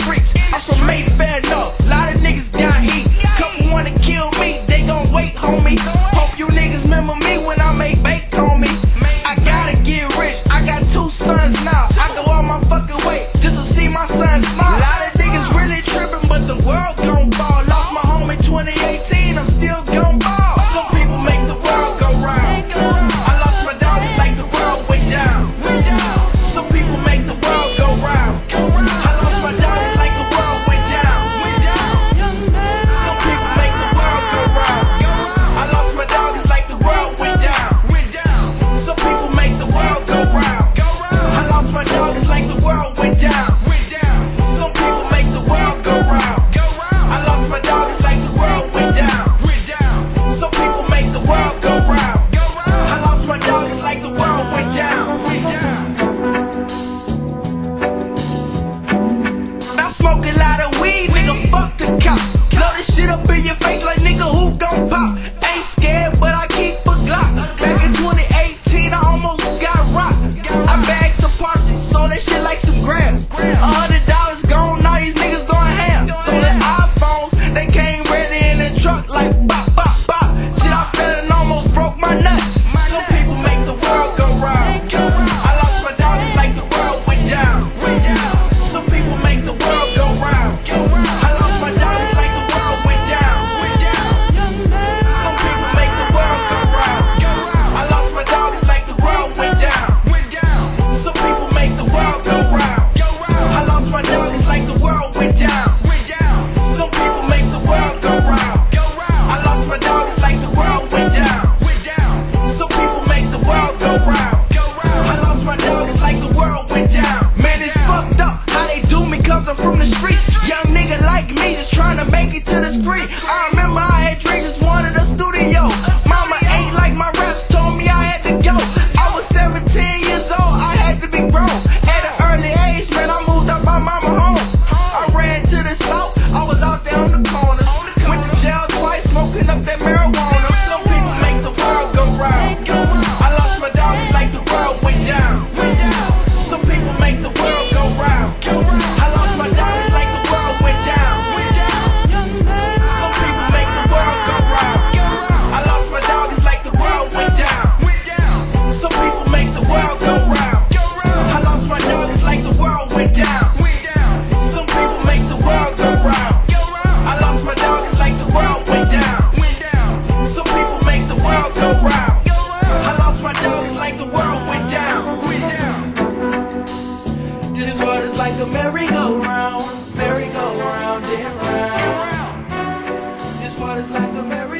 streets. cause I'm from the street. Merry-go-round, merry-go-round and round. This world is like a merry-go-round,